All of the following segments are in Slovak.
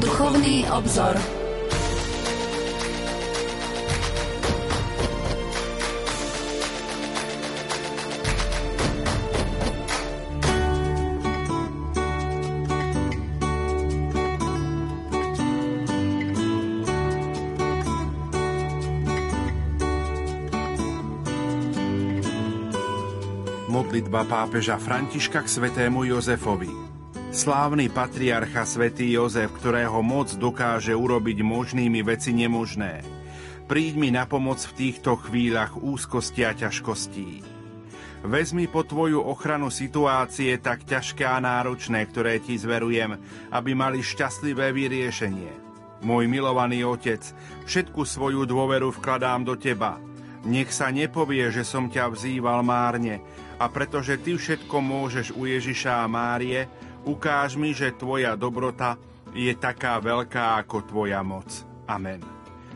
Duchovný obzor. Modlitba pápeža Františka k svetému Jozefovi. Slávny patriarcha svätý Jozef, ktorého moc dokáže urobiť možnými veci nemožné. Príď mi na pomoc v týchto chvíľach úzkosti a ťažkostí. Vezmi po tvoju ochranu situácie tak ťažké a náročné, ktoré ti zverujem, aby mali šťastlivé vyriešenie. Môj milovaný otec, všetku svoju dôveru vkladám do teba. Nech sa nepovie, že som ťa vzýval márne, a pretože ty všetko môžeš u Ježiša a Márie, Ukáž mi, že Tvoja dobrota je taká veľká ako Tvoja moc. Amen.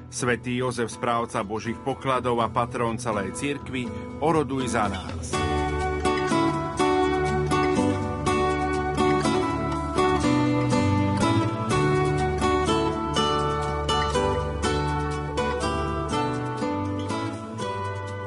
Svetý Jozef, správca Božích pokladov a patrón celej cirkvi, oroduj za nás.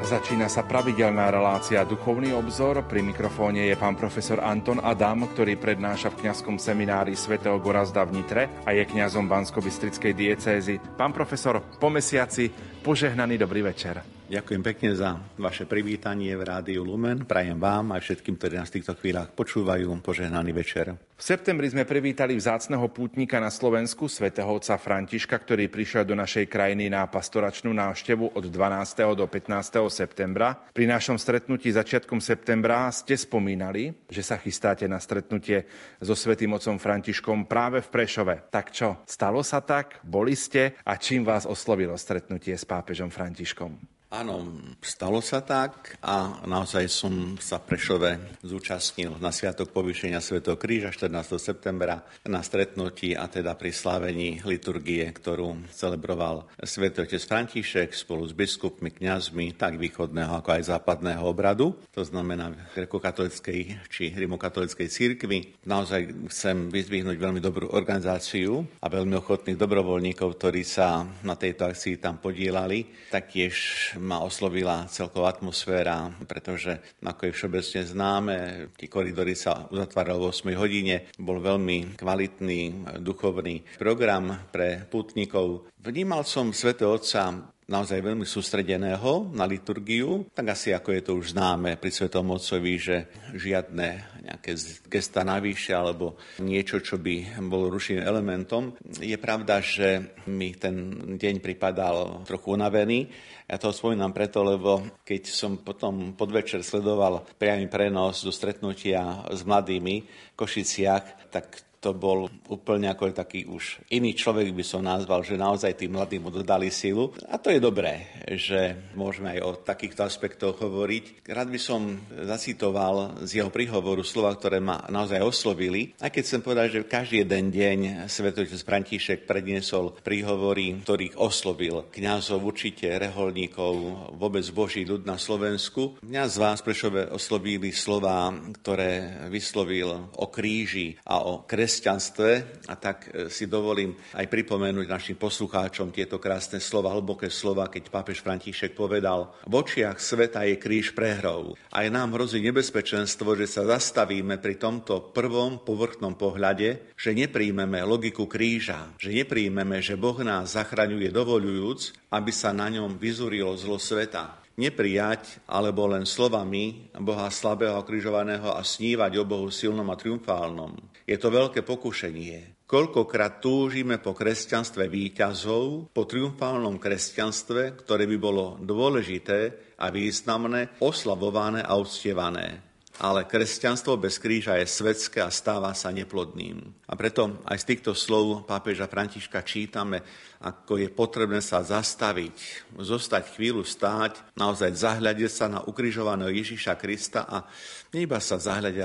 Začína sa pravidelná relácia Duchovný obzor. Pri mikrofóne je pán profesor Anton Adam, ktorý prednáša v kňazskom seminári svätého Gorazda v Nitre a je kňazom Bansko-Bystrickej diecézy. Pán profesor, po mesiaci požehnaný dobrý večer. Ďakujem pekne za vaše privítanie v Rádiu Lumen. Prajem vám aj všetkým, ktorí nás v týchto chvíľach počúvajú, požehnaný večer. V septembri sme privítali vzácneho pútnika na Slovensku, svätého otca Františka, ktorý prišiel do našej krajiny na pastoračnú návštevu od 12. do 15. septembra. Pri našom stretnutí začiatkom septembra ste spomínali, že sa chystáte na stretnutie so svätým otcom Františkom práve v Prešove. Tak čo, stalo sa tak? Boli ste? A čím vás oslovilo stretnutie s pápežom Františkom? Áno, stalo sa tak a naozaj som sa Prešove zúčastnil na Sviatok povýšenia Sv. kríža 14. septembra na stretnutí a teda pri slávení liturgie, ktorú celebroval Sv. otec František spolu s biskupmi, kňazmi, tak východného ako aj západného obradu, to znamená grekokatolickej či rimokatolickej církvy. Naozaj chcem vyzvihnúť veľmi dobrú organizáciu a veľmi ochotných dobrovoľníkov, ktorí sa na tejto akcii tam podielali. Taktiež ma oslovila celková atmosféra, pretože ako je všeobecne známe, tí koridory sa uzatvárali v 8 hodine. Bol veľmi kvalitný duchovný program pre putníkov. Vnímal som svätého Otca naozaj veľmi sústredeného na liturgiu, tak asi ako je to už známe pri Svetom Otcovi, že žiadne nejaké gesta navyše alebo niečo, čo by bolo rušivým elementom. Je pravda, že mi ten deň pripadal trochu unavený, ja to spomínam preto, lebo keď som potom podvečer sledoval priamy prenos do stretnutia s mladými v Košiciach, tak to bol úplne ako taký už iný človek by som nazval, že naozaj tým mladým mu dodali silu. A to je dobré, že môžeme aj o takýchto aspektoch hovoriť. Rád by som zacitoval z jeho príhovoru slova, ktoré ma naozaj oslovili. Aj keď chcem povedať, že každý jeden deň svetotec František predniesol príhovory, ktorých oslovil kňazov, určite reholníkov, vôbec Boží ľud na Slovensku. Mňa z vás Prešove oslovili slova, ktoré vyslovil o kríži a o kres kresťanstve a tak e, si dovolím aj pripomenúť našim poslucháčom tieto krásne slova, hlboké slova, keď pápež František povedal, v očiach sveta je kríž prehrou. Aj nám hrozí nebezpečenstvo, že sa zastavíme pri tomto prvom povrchnom pohľade, že nepríjmeme logiku kríža, že nepríjmeme, že Boh nás zachraňuje dovolujúc, aby sa na ňom vyzurilo zlo sveta neprijať alebo len slovami Boha slabého križovaného a snívať o Bohu silnom a triumfálnom. Je to veľké pokušenie. Koľkokrát túžime po kresťanstve výťazov, po triumfálnom kresťanstve, ktoré by bolo dôležité a významné, oslavované a uctievané ale kresťanstvo bez kríža je svetské a stáva sa neplodným. A preto aj z týchto slov pápeža Františka čítame, ako je potrebné sa zastaviť, zostať chvíľu stáť, naozaj zahľadiť sa na ukrižovaného Ježiša Krista a neiba sa zahľadiť,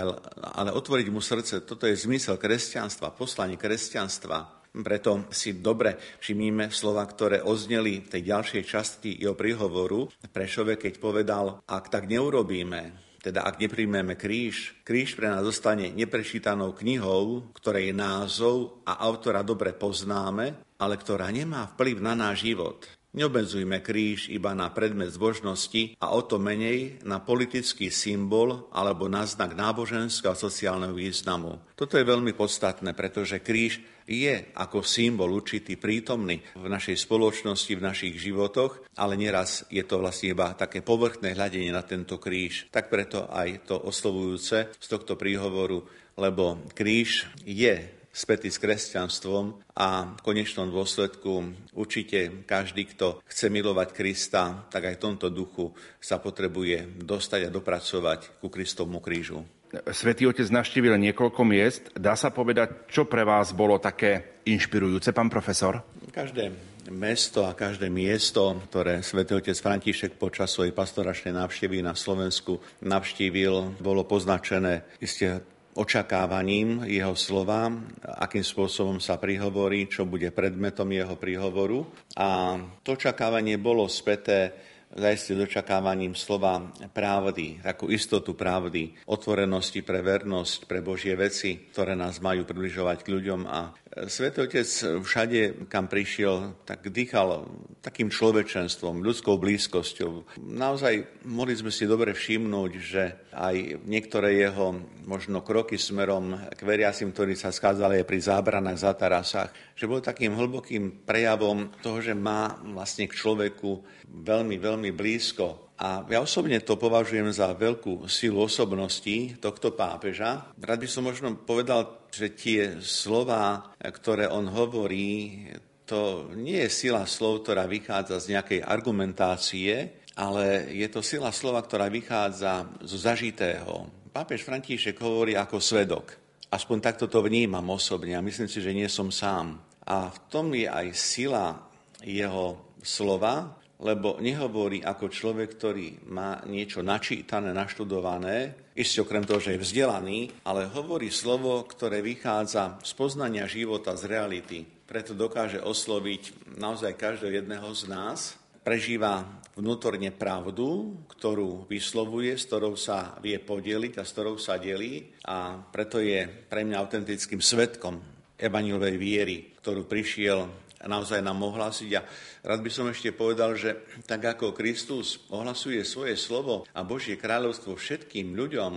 ale otvoriť mu srdce. Toto je zmysel kresťanstva, poslanie kresťanstva. Preto si dobre všimníme slova, ktoré ozneli v tej ďalšej časti jeho príhovoru Prešove, keď povedal, ak tak neurobíme, teda ak nepríjmeme kríž, kríž pre nás zostane neprečítanou knihou, ktorej názov a autora dobre poznáme, ale ktorá nemá vplyv na náš život. Neobmedzujme kríž iba na predmet zbožnosti a o to menej na politický symbol alebo na znak náboženského a sociálneho významu. Toto je veľmi podstatné, pretože kríž je ako symbol určitý prítomný v našej spoločnosti, v našich životoch, ale neraz je to vlastne iba také povrchné hľadenie na tento kríž. Tak preto aj to oslovujúce z tohto príhovoru, lebo kríž je spätý s kresťanstvom a v konečnom dôsledku určite každý, kto chce milovať Krista, tak aj v tomto duchu sa potrebuje dostať a dopracovať ku Kristovmu krížu. Svetý Otec navštívil niekoľko miest. Dá sa povedať, čo pre vás bolo také inšpirujúce, pán profesor? Každé mesto a každé miesto, ktoré svätý otec František počas svojej pastoračnej návštevy na Slovensku navštívil, bolo poznačené isté očakávaním jeho slova, akým spôsobom sa prihovorí, čo bude predmetom jeho príhovoru. A to očakávanie bolo späté zajistil očakávaním slova pravdy, takú istotu pravdy, otvorenosti pre vernosť, pre Božie veci, ktoré nás majú približovať k ľuďom a Svetý Otec všade, kam prišiel, tak dýchal takým človečenstvom, ľudskou blízkosťou. Naozaj mohli sme si dobre všimnúť, že aj niektoré jeho možno kroky smerom k veriacim, ktorí sa schádzali aj pri zábranách, za tarasách, že bol takým hlbokým prejavom toho, že má vlastne k človeku veľmi, veľmi blízko a ja osobne to považujem za veľkú silu osobnosti tohto pápeža. Rád by som možno povedal, že tie slova, ktoré on hovorí, to nie je sila slov, ktorá vychádza z nejakej argumentácie, ale je to sila slova, ktorá vychádza zo zažitého. Pápež František hovorí ako svedok. Aspoň takto to vnímam osobne a myslím si, že nie som sám. A v tom je aj sila jeho slova, lebo nehovorí ako človek, ktorý má niečo načítané, naštudované, ešte okrem toho, že je vzdelaný, ale hovorí slovo, ktoré vychádza z poznania života, z reality. Preto dokáže osloviť naozaj každého jedného z nás, prežíva vnútorne pravdu, ktorú vyslovuje, s ktorou sa vie podeliť a s ktorou sa delí a preto je pre mňa autentickým svetkom evanilovej viery, ktorú prišiel naozaj nám ohlásiť. A rád by som ešte povedal, že tak ako Kristus ohlasuje svoje slovo a Božie kráľovstvo všetkým ľuďom,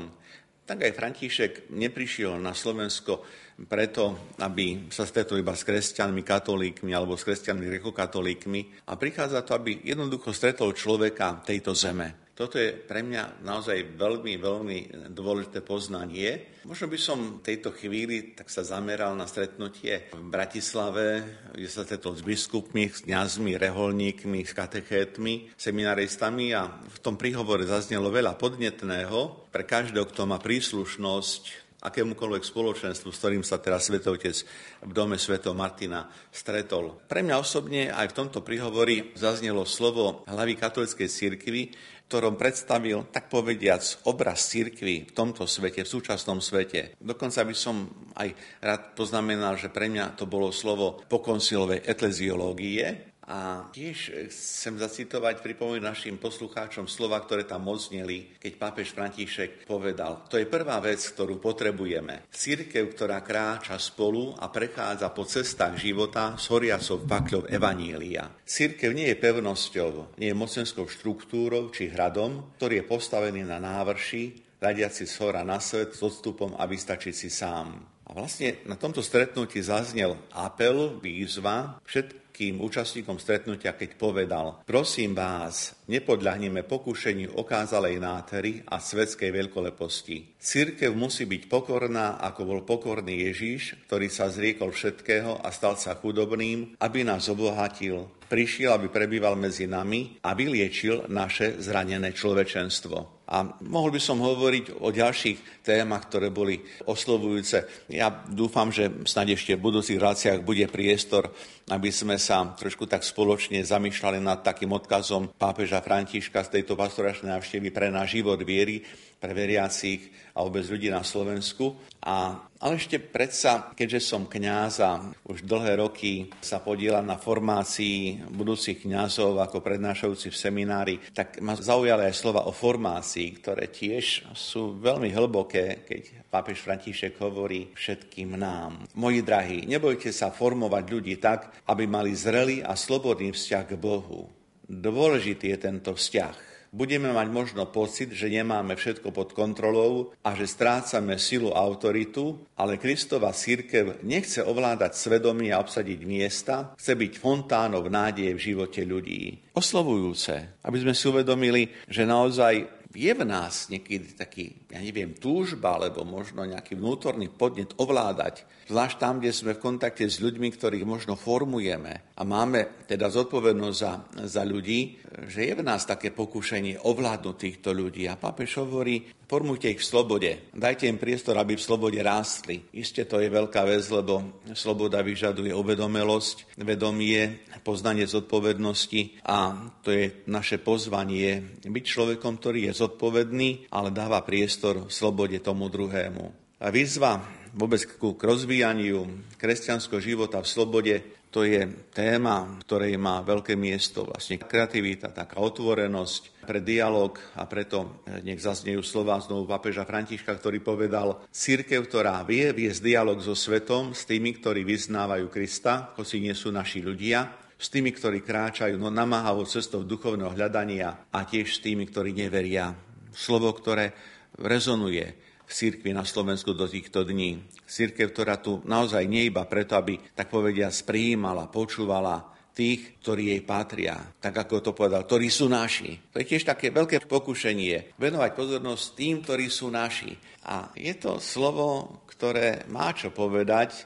tak aj František neprišiel na Slovensko preto, aby sa stretol iba s kresťanmi, katolíkmi alebo s kresťanmi, grekokatolíkmi a prichádza to, aby jednoducho stretol človeka tejto zeme. Toto je pre mňa naozaj veľmi, veľmi dôležité poznanie. Možno by som v tejto chvíli tak sa zameral na stretnutie v Bratislave, kde sa stretol s biskupmi, s kňazmi, reholníkmi, s katechétmi, seminaristami a v tom príhovore zaznelo veľa podnetného pre každého, kto má príslušnosť akémukoľvek spoločenstvu, s ktorým sa teraz Svetotec v dome Svetov Martina stretol. Pre mňa osobne aj v tomto príhovori zaznelo slovo hlavy katolíckej cirkvi, ktorom predstavil, tak povediac, obraz církvy v tomto svete, v súčasnom svete. Dokonca by som aj rád poznamenal, že pre mňa to bolo slovo pokonsilovej etleziológie, a tiež chcem zacitovať, pripomínať našim poslucháčom slova, ktoré tam odzneli, keď pápež František povedal, to je prvá vec, ktorú potrebujeme. Církev, ktorá kráča spolu a prechádza po cestách života s horiacou pakľou Evanília. Církev nie je pevnosťou, nie je mocenskou štruktúrou či hradom, ktorý je postavený na návrši, radiaci z hora na svet s odstupom a vystačiť si sám. A vlastne na tomto stretnutí zaznel apel, výzva všet, všetkým účastníkom stretnutia, keď povedal, prosím vás, nepodľahneme pokušeniu okázalej nátery a svetskej veľkoleposti. Církev musí byť pokorná, ako bol pokorný Ježíš, ktorý sa zriekol všetkého a stal sa chudobným, aby nás obohatil. Prišiel, aby prebýval medzi nami a vyliečil naše zranené človečenstvo. A mohol by som hovoriť o ďalších témach, ktoré boli oslovujúce. Ja dúfam, že snad ešte v budúcich reláciách bude priestor, aby sme sa trošku tak spoločne zamýšľali nad takým odkazom pápeža Františka z tejto pastoračnej návštevy pre náš život viery, pre veriacich a vôbec ľudí na Slovensku. A Ale ešte predsa, keďže som kňaz a už dlhé roky sa podielam na formácii budúcich kňazov ako prednášajúci v seminári, tak ma zaujali aj slova o formácii, ktoré tiež sú veľmi hlboké, keď pápež František hovorí všetkým nám. Moji drahí, nebojte sa formovať ľudí tak, aby mali zrelý a slobodný vzťah k Bohu. Dôležitý je tento vzťah budeme mať možno pocit, že nemáme všetko pod kontrolou a že strácame silu autoritu, ale Kristova církev nechce ovládať svedomie a obsadiť miesta, chce byť fontánom nádeje v živote ľudí. Oslovujúce, aby sme si uvedomili, že naozaj je v nás niekedy taký, ja neviem, túžba, alebo možno nejaký vnútorný podnet ovládať, zvlášť tam, kde sme v kontakte s ľuďmi, ktorých možno formujeme a máme teda zodpovednosť za, za ľudí, že je v nás také pokušenie ovládnuť týchto ľudí. A pápež hovorí, formujte ich v slobode, dajte im priestor, aby v slobode rástli. Isté to je veľká vec, lebo sloboda vyžaduje uvedomelosť, vedomie, poznanie zodpovednosti a to je naše pozvanie byť človekom, ktorý je zodpovedný, ale dáva priestor v slobode tomu druhému. A výzva vôbec k rozvíjaniu kresťanského života v slobode, to je téma, ktorej má veľké miesto, vlastne kreativita, taká otvorenosť pre dialog a preto nech zaznejú slova znovu papeža Františka, ktorý povedal, církev, ktorá vie viesť dialog so svetom, s tými, ktorí vyznávajú Krista, hoci nie sú naši ľudia, s tými, ktorí kráčajú no, namáhavou cestou duchovného hľadania a tiež s tými, ktorí neveria. Slovo, ktoré rezonuje v cirkvi na Slovensku do týchto dní. Církev, ktorá tu naozaj nie iba preto, aby, tak povedia, sprijímala, počúvala tých, ktorí jej patria, tak ako to povedal, ktorí sú naši. To je tiež také veľké pokušenie, venovať pozornosť tým, ktorí sú naši. A je to slovo, ktoré má čo povedať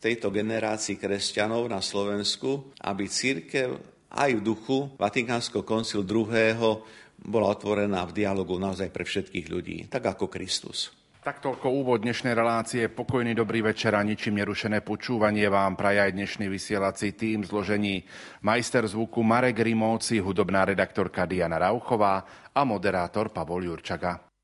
tejto generácii kresťanov na Slovensku, aby církev aj v duchu Vatikánskeho koncil II bola otvorená v dialogu naozaj pre všetkých ľudí, tak ako Kristus. Tak toľko úvod dnešnej relácie. Pokojný dobrý večer a ničím nerušené počúvanie vám praja aj dnešný vysielací tým zložení majster zvuku Marek Rimovci, hudobná redaktorka Diana Rauchová a moderátor Pavol Jurčaga.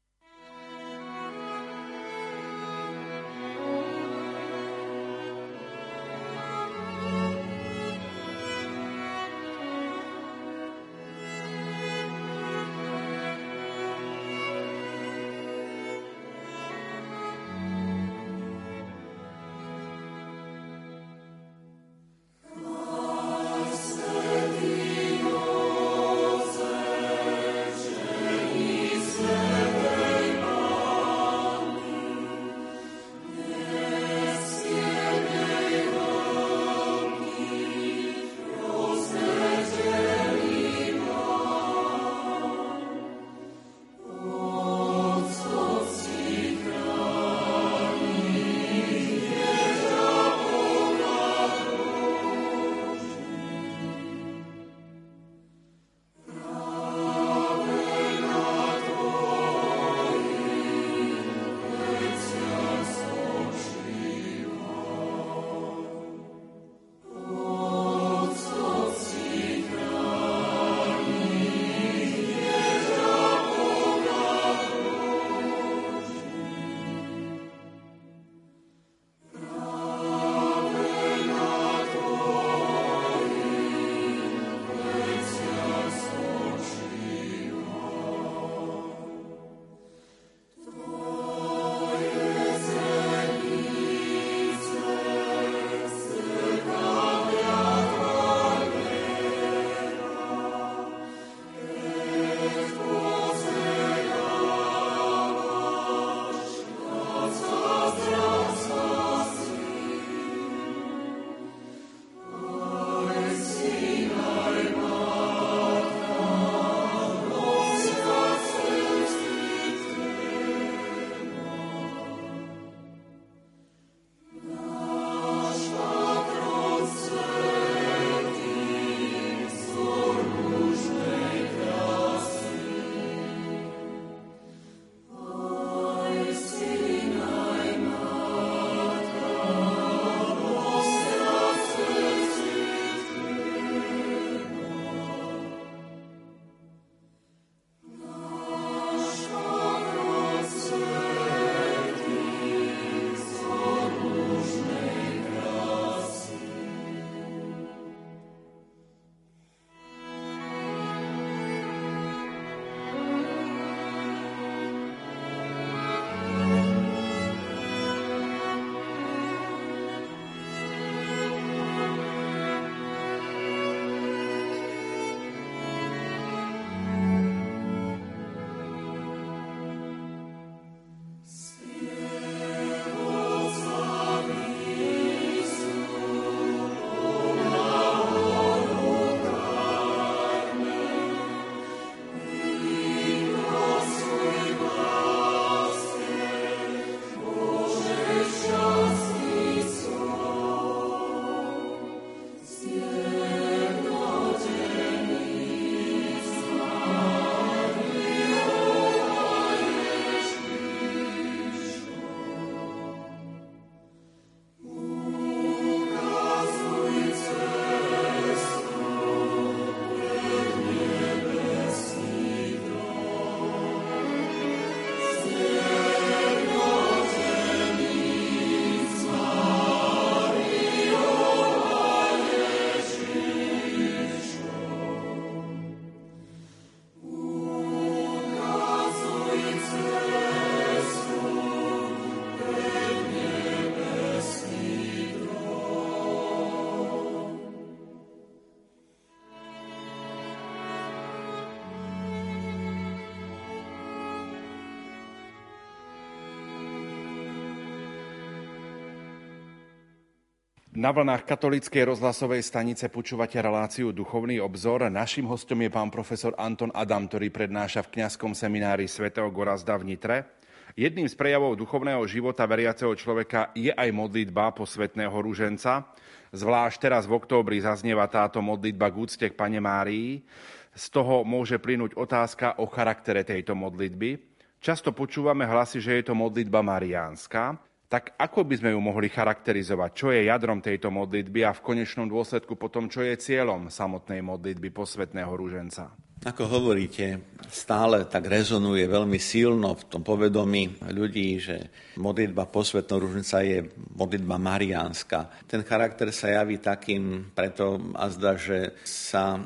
Na vlnách katolíckej rozhlasovej stanice počúvate reláciu Duchovný obzor. Našim hostom je pán profesor Anton Adam, ktorý prednáša v kňazskom seminári svätého Gorazda v Nitre. Jedným z prejavov duchovného života veriaceho človeka je aj modlitba posvetného rúženca. Zvlášť teraz v októbri zaznieva táto modlitba k úcte k Pane Márii. Z toho môže plynúť otázka o charaktere tejto modlitby. Často počúvame hlasy, že je to modlitba mariánska tak ako by sme ju mohli charakterizovať? Čo je jadrom tejto modlitby a v konečnom dôsledku potom, čo je cieľom samotnej modlitby posvetného rúženca? Ako hovoríte, stále tak rezonuje veľmi silno v tom povedomí ľudí, že modlitba posvetného rúženca je modlitba mariánska. Ten charakter sa javí takým preto azda, že sa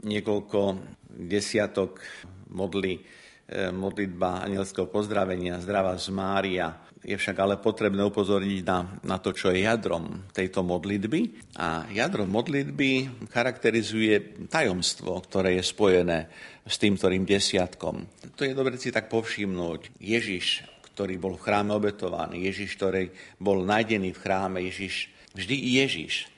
niekoľko desiatok modlí eh, modlitba anielského pozdravenia, zdravá z Mária, je však ale potrebné upozorniť na, na to, čo je jadrom tejto modlitby. A jadro modlitby charakterizuje tajomstvo, ktoré je spojené s tým, ktorým desiatkom. To je dobre si tak povšimnúť. Ježiš, ktorý bol v chráme obetovaný, Ježiš, ktorý bol nájdený v chráme, Ježiš, vždy Ježiš.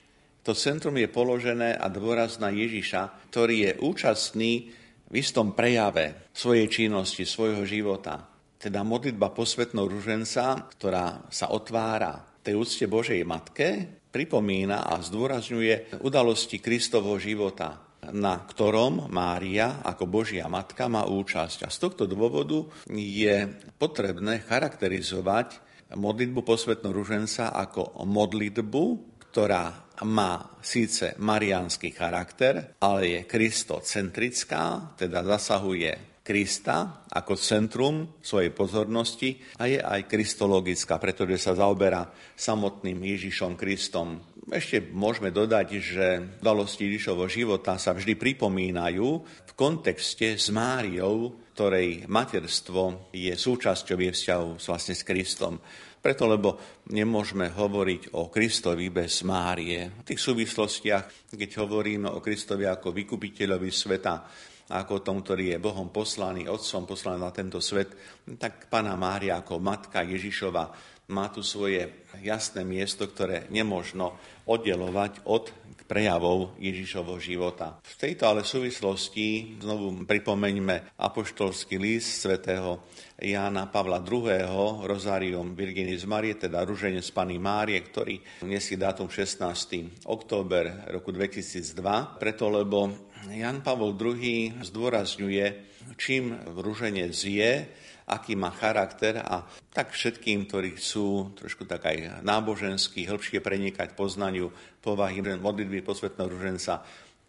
To centrum je položené a dôraz na Ježiša, ktorý je účastný v istom prejave svojej činnosti, svojho života teda modlitba posvetnou ruženca, ktorá sa otvára tej úcte Božej Matke, pripomína a zdôrazňuje udalosti Kristovho života, na ktorom Mária ako Božia Matka má účasť. A z tohto dôvodu je potrebné charakterizovať modlitbu posvetnou ruženca ako modlitbu, ktorá má síce mariánsky charakter, ale je kristocentrická, teda zasahuje Krista ako centrum svojej pozornosti a je aj kristologická, pretože sa zaoberá samotným Ježišom Kristom. Ešte môžeme dodať, že udalosti Ježišovho života sa vždy pripomínajú v kontexte s Máriou, ktorej materstvo je súčasťou jej vzťahu vlastne s Kristom. Preto, lebo nemôžeme hovoriť o Kristovi bez Márie. V tých súvislostiach, keď hovoríme o Kristovi ako vykupiteľovi sveta, ako tom, ktorý je Bohom poslaný, Otcom poslaný na tento svet, tak Pana Mária ako Matka Ježišova má tu svoje jasné miesto, ktoré nemožno oddelovať od prejavov Ježišovho života. V tejto ale súvislosti znovu pripomeňme apoštolský list svätého Jána Pavla II. Rozárium Virginis Marie, teda Ruženie z Pany Márie, ktorý nesie dátum 16. október roku 2002, preto lebo Jan Pavol II zdôrazňuje, čím rúženec je, aký má charakter a tak všetkým, ktorí chcú trošku tak aj nábožensky, hĺbšie prenikať poznaniu povahy modlitby posvetného ruženca,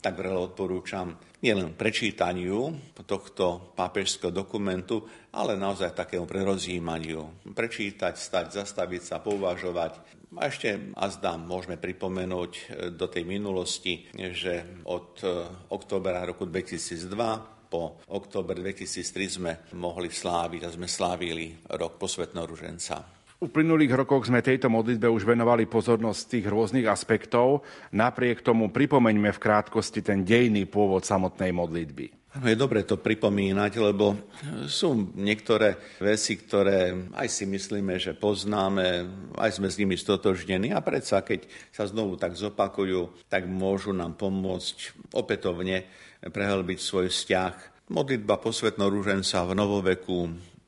tak veľa odporúčam nielen prečítaniu tohto pápežského dokumentu, ale naozaj takému prerozímaniu. Prečítať, stať, zastaviť sa, pouvažovať, a ešte azda môžeme pripomenúť e, do tej minulosti, že od e, oktobra roku 2002 po október 2003 sme mohli sláviť a sme slávili rok posvetného ruženca. V uplynulých rokoch sme tejto modlitbe už venovali pozornosť tých rôznych aspektov. Napriek tomu pripomeňme v krátkosti ten dejný pôvod samotnej modlitby. Je dobre to pripomínať, lebo sú niektoré veci, ktoré aj si myslíme, že poznáme, aj sme s nimi stotožnení a predsa, keď sa znovu tak zopakujú, tak môžu nám pomôcť opätovne prehlbiť svoj vzťah. Modlitba posvetno rúženca v novoveku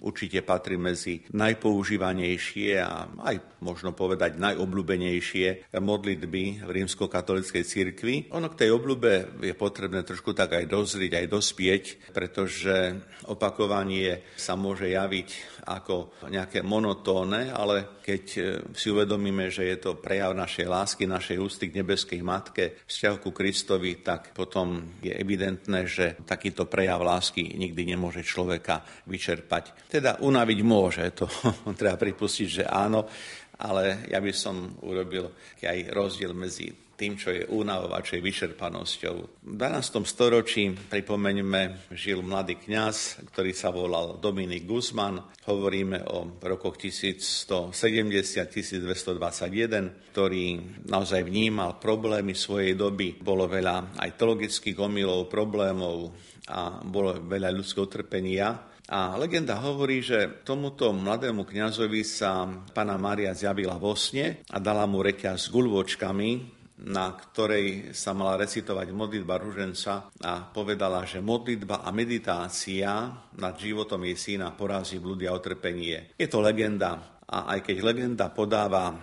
určite patrí medzi najpoužívanejšie a aj možno povedať najobľúbenejšie modlitby v rímsko-katolíckej cirkvi. Ono k tej obľúbe je potrebné trošku tak aj dozrieť, aj dospieť, pretože opakovanie sa môže javiť ako nejaké monotónne, ale keď e, si uvedomíme, že je to prejav našej lásky, našej ústy k nebeskej matke, vzťahu ku Kristovi, tak potom je evidentné, že takýto prejav lásky nikdy nemôže človeka vyčerpať. Teda unaviť môže, to treba pripustiť, že áno, ale ja by som urobil aj rozdiel medzi tým, čo je únavou a čo je vyčerpanosťou. V 12. storočí, pripomeňme, žil mladý kňaz, ktorý sa volal Dominik Guzman. Hovoríme o rokoch 1170-1221, ktorý naozaj vnímal problémy svojej doby. Bolo veľa aj teologických omylov, problémov a bolo veľa ľudského trpenia A legenda hovorí, že tomuto mladému kňazovi sa pána Mária zjavila vo sne a dala mu reťaz s guľvočkami, na ktorej sa mala recitovať modlitba ruženca a povedala, že modlitba a meditácia nad životom jej syna porazí blúdy a utrpenie. Je to legenda, a aj keď legenda podáva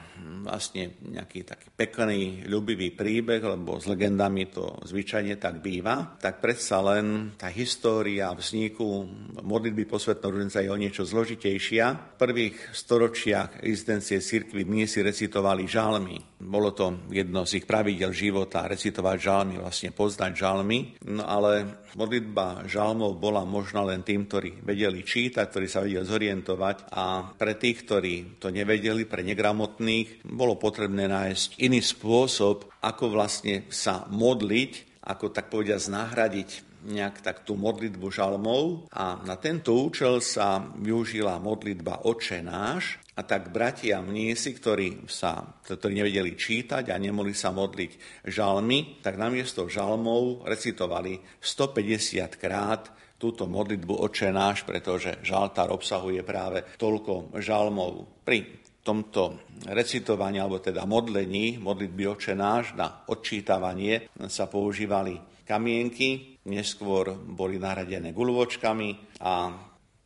vlastne nejaký taký pekný, ľubivý príbeh, lebo s legendami to zvyčajne tak býva, tak predsa len tá história vzniku modlitby posvetného ruženca je o niečo zložitejšia. V prvých storočiach existencie cirkvi dnes si recitovali žalmy. Bolo to jedno z ich pravidel života, recitovať žalmy, vlastne poznať žalmy. No ale modlitba žalmov bola možná len tým, ktorí vedeli čítať, ktorí sa vedeli zorientovať a pre tých, ktorí to nevedeli, pre negramotných, bolo potrebné nájsť iný spôsob, ako vlastne sa modliť, ako tak povediať nahradiť nejak tak tú modlitbu žalmov a na tento účel sa využila modlitba Oče náš a tak bratia mnísi, ktorí, sa, ktorí nevedeli čítať a nemohli sa modliť žalmy, tak namiesto žalmov recitovali 150 krát túto modlitbu Oče náš, pretože žaltár obsahuje práve toľko žalmov. Pri tomto recitovaní, alebo teda modlení, modlitby Oče náš na odčítavanie sa používali kamienky, neskôr boli nahradené guľvočkami a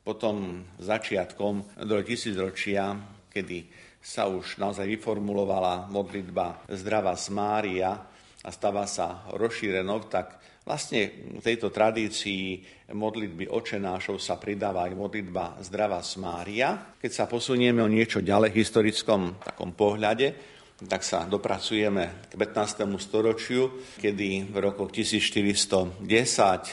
potom začiatkom do tisícročia, kedy sa už naozaj vyformulovala modlitba Zdravá Mária a stáva sa rozšírenou, tak Vlastne v tejto tradícii modlitby očenášov sa pridáva aj modlitba Zdravá Mária. Keď sa posunieme o niečo ďalej v historickom takom pohľade, tak sa dopracujeme k 15. storočiu, kedy v rokoch 1410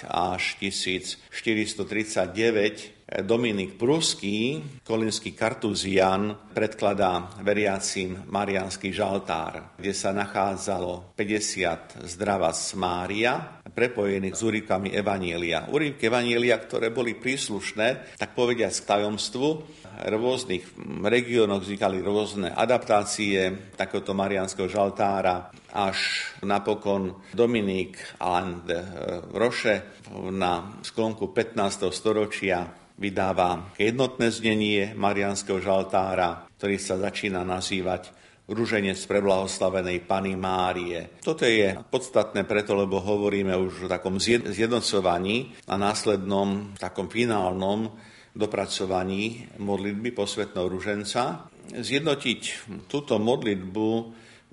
až 1439 Dominik Pruský, kolinský kartuzian, predkladá veriacim marianský žaltár, kde sa nachádzalo 50 zdravá Mária, prepojených s úrivkami Evanielia. Úrivky Evanielia, ktoré boli príslušné, tak povediať k tajomstvu, v rôznych regiónoch vznikali rôzne adaptácie takéhoto marianského žaltára, až napokon Dominik Alain de Roche na sklonku 15. storočia vydáva jednotné znenie Marianského žaltára, ktorý sa začína nazývať Rúženec preblahoslavenej Pany Márie. Toto je podstatné preto, lebo hovoríme už o takom zjednocovaní a následnom takom finálnom dopracovaní modlitby posvetného ruženca. Zjednotiť túto modlitbu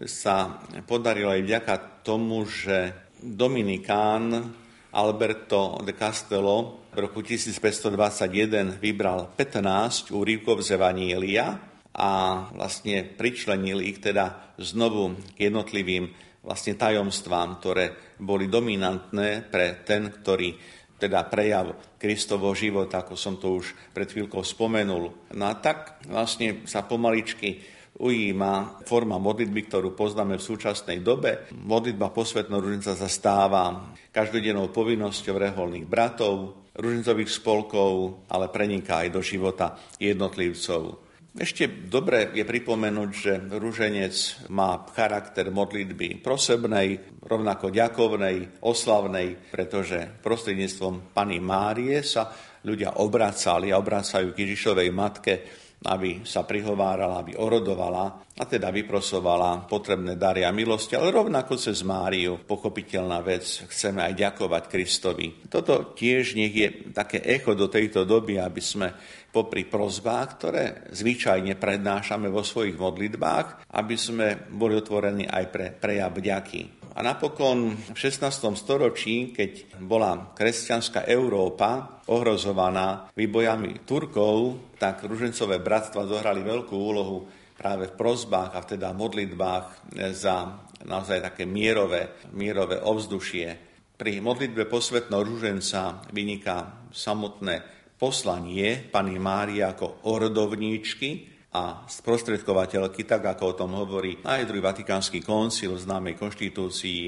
sa podarilo aj vďaka tomu, že Dominikán Alberto de Castello v roku 1521 vybral 15 úrivkov z Evanielia a vlastne pričlenil ich teda znovu k jednotlivým vlastne tajomstvám, ktoré boli dominantné pre ten, ktorý teda prejav Kristovo života, ako som to už pred chvíľkou spomenul. No a tak vlastne sa pomaličky ujíma forma modlitby, ktorú poznáme v súčasnej dobe. Modlitba posvetného ruženca sa stáva každodennou povinnosťou reholných bratov, ružencových spolkov, ale preniká aj do života jednotlivcov. Ešte dobre je pripomenúť, že ruženec má charakter modlitby prosebnej, rovnako ďakovnej, oslavnej, pretože prostredníctvom Pany Márie sa ľudia obracali a obracajú k Ježišovej matke aby sa prihovárala, aby orodovala a teda vyprosovala potrebné dary a milosti, ale rovnako cez Máriu, pochopiteľná vec, chceme aj ďakovať Kristovi. Toto tiež nech je také echo do tejto doby, aby sme popri prozbách, ktoré zvyčajne prednášame vo svojich modlitbách, aby sme boli otvorení aj pre prejav vďaky. A napokon v 16. storočí, keď bola kresťanská Európa ohrozovaná výbojami Turkov, tak ružencové bratstva zohrali veľkú úlohu práve v prozbách a teda modlitbách za naozaj také mierové, mierové ovzdušie. Pri modlitbe posvetného ruženca vyniká samotné poslanie pani Mária ako orodovníčky, a sprostredkovateľky, tak ako o tom hovorí aj druhý Vatikánsky koncil v známej konštitúcii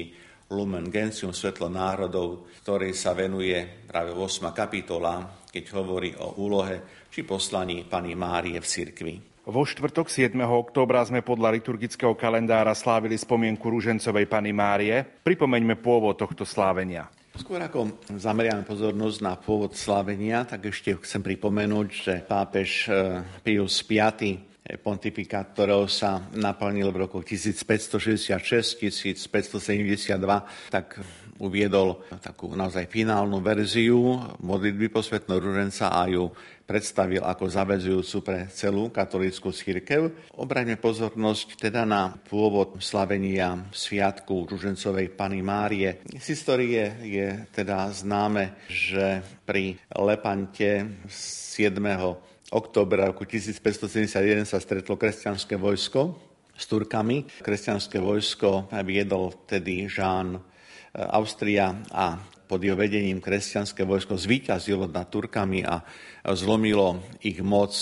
Lumen Gentium, Svetlo národov, ktorej sa venuje práve 8. kapitola, keď hovorí o úlohe či poslaní Pani Márie v cirkvi. Vo štvrtok 7. októbra sme podľa liturgického kalendára slávili spomienku rúžencovej Pany Márie. Pripomeňme pôvod tohto slávenia. Skôr ako zameriame pozornosť na pôvod slavenia, tak ešte chcem pripomenúť, že pápež eh, Pius V pontifikát, ktorého sa naplnil v roku 1566-1572, tak uviedol takú naozaj finálnu verziu modlitby posvetného ruženca a ju predstavil ako zavezujúcu pre celú katolícku církev. Obraňme pozornosť teda na pôvod slavenia Sviatku Ružencovej Pany Márie. Z histórie je teda známe, že pri Lepante 7 októbra roku 1571 sa stretlo kresťanské vojsko s Turkami. Kresťanské vojsko viedol vtedy Žán Austria a pod jeho vedením kresťanské vojsko zvíťazilo nad Turkami a zlomilo ich moc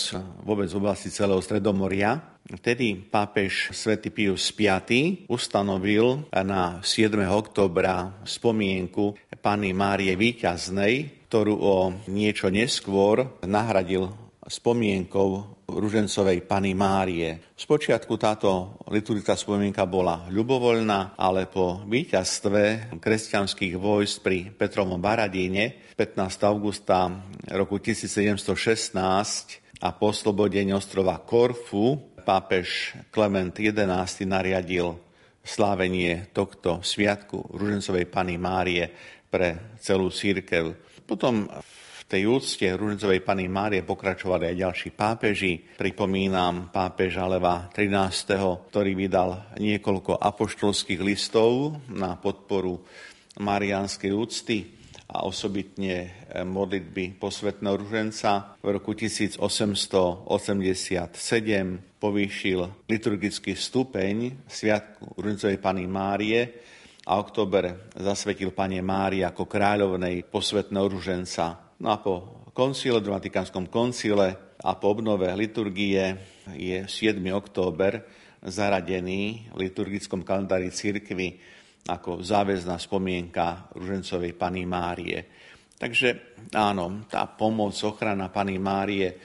vôbec v oblasti celého Stredomoria. Vtedy pápež svätý Pius V ustanovil na 7. októbra spomienku Pany Márie Výťaznej, ktorú o niečo neskôr nahradil spomienkou Ružencovej Pany Márie. Spočiatku táto liturgická spomienka bola ľubovoľná, ale po víťazstve kresťanských vojsk pri Petrovom Baradíne 15. augusta roku 1716 a po slobodení ostrova Korfu pápež Klement XI nariadil slávenie tohto sviatku Ružencovej Pany Márie pre celú církev. Potom v tej úcte Ružencovej Pany Márie pokračovali aj ďalší pápeži. Pripomínam pápeža Leva 13., ktorý vydal niekoľko apoštolských listov na podporu marianskej úcty a osobitne modlitby posvetného ruženca. V roku 1887 povýšil liturgický stupeň Sviatku Ružencovej Pany Márie a október zasvetil Pane Mári ako kráľovnej posvetného ruženca. No a po koncile, Vatikánskom koncile a po obnove liturgie je 7. október zaradený v liturgickom kalendári cirkvy ako záväzná spomienka Ružencovej Pany Márie. Takže áno, tá pomoc, ochrana Pany Márie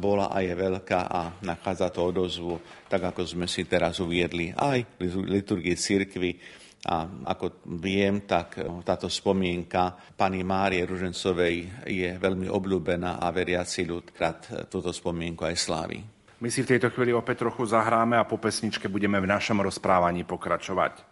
bola a je veľká a nachádza to odozvu, tak ako sme si teraz uviedli aj v cirkvy a ako viem, tak táto spomienka pani Márie Ružencovej je veľmi obľúbená a veriaci ľud krát túto spomienku aj slávi. My si v tejto chvíli opäť trochu zahráme a po pesničke budeme v našom rozprávaní pokračovať.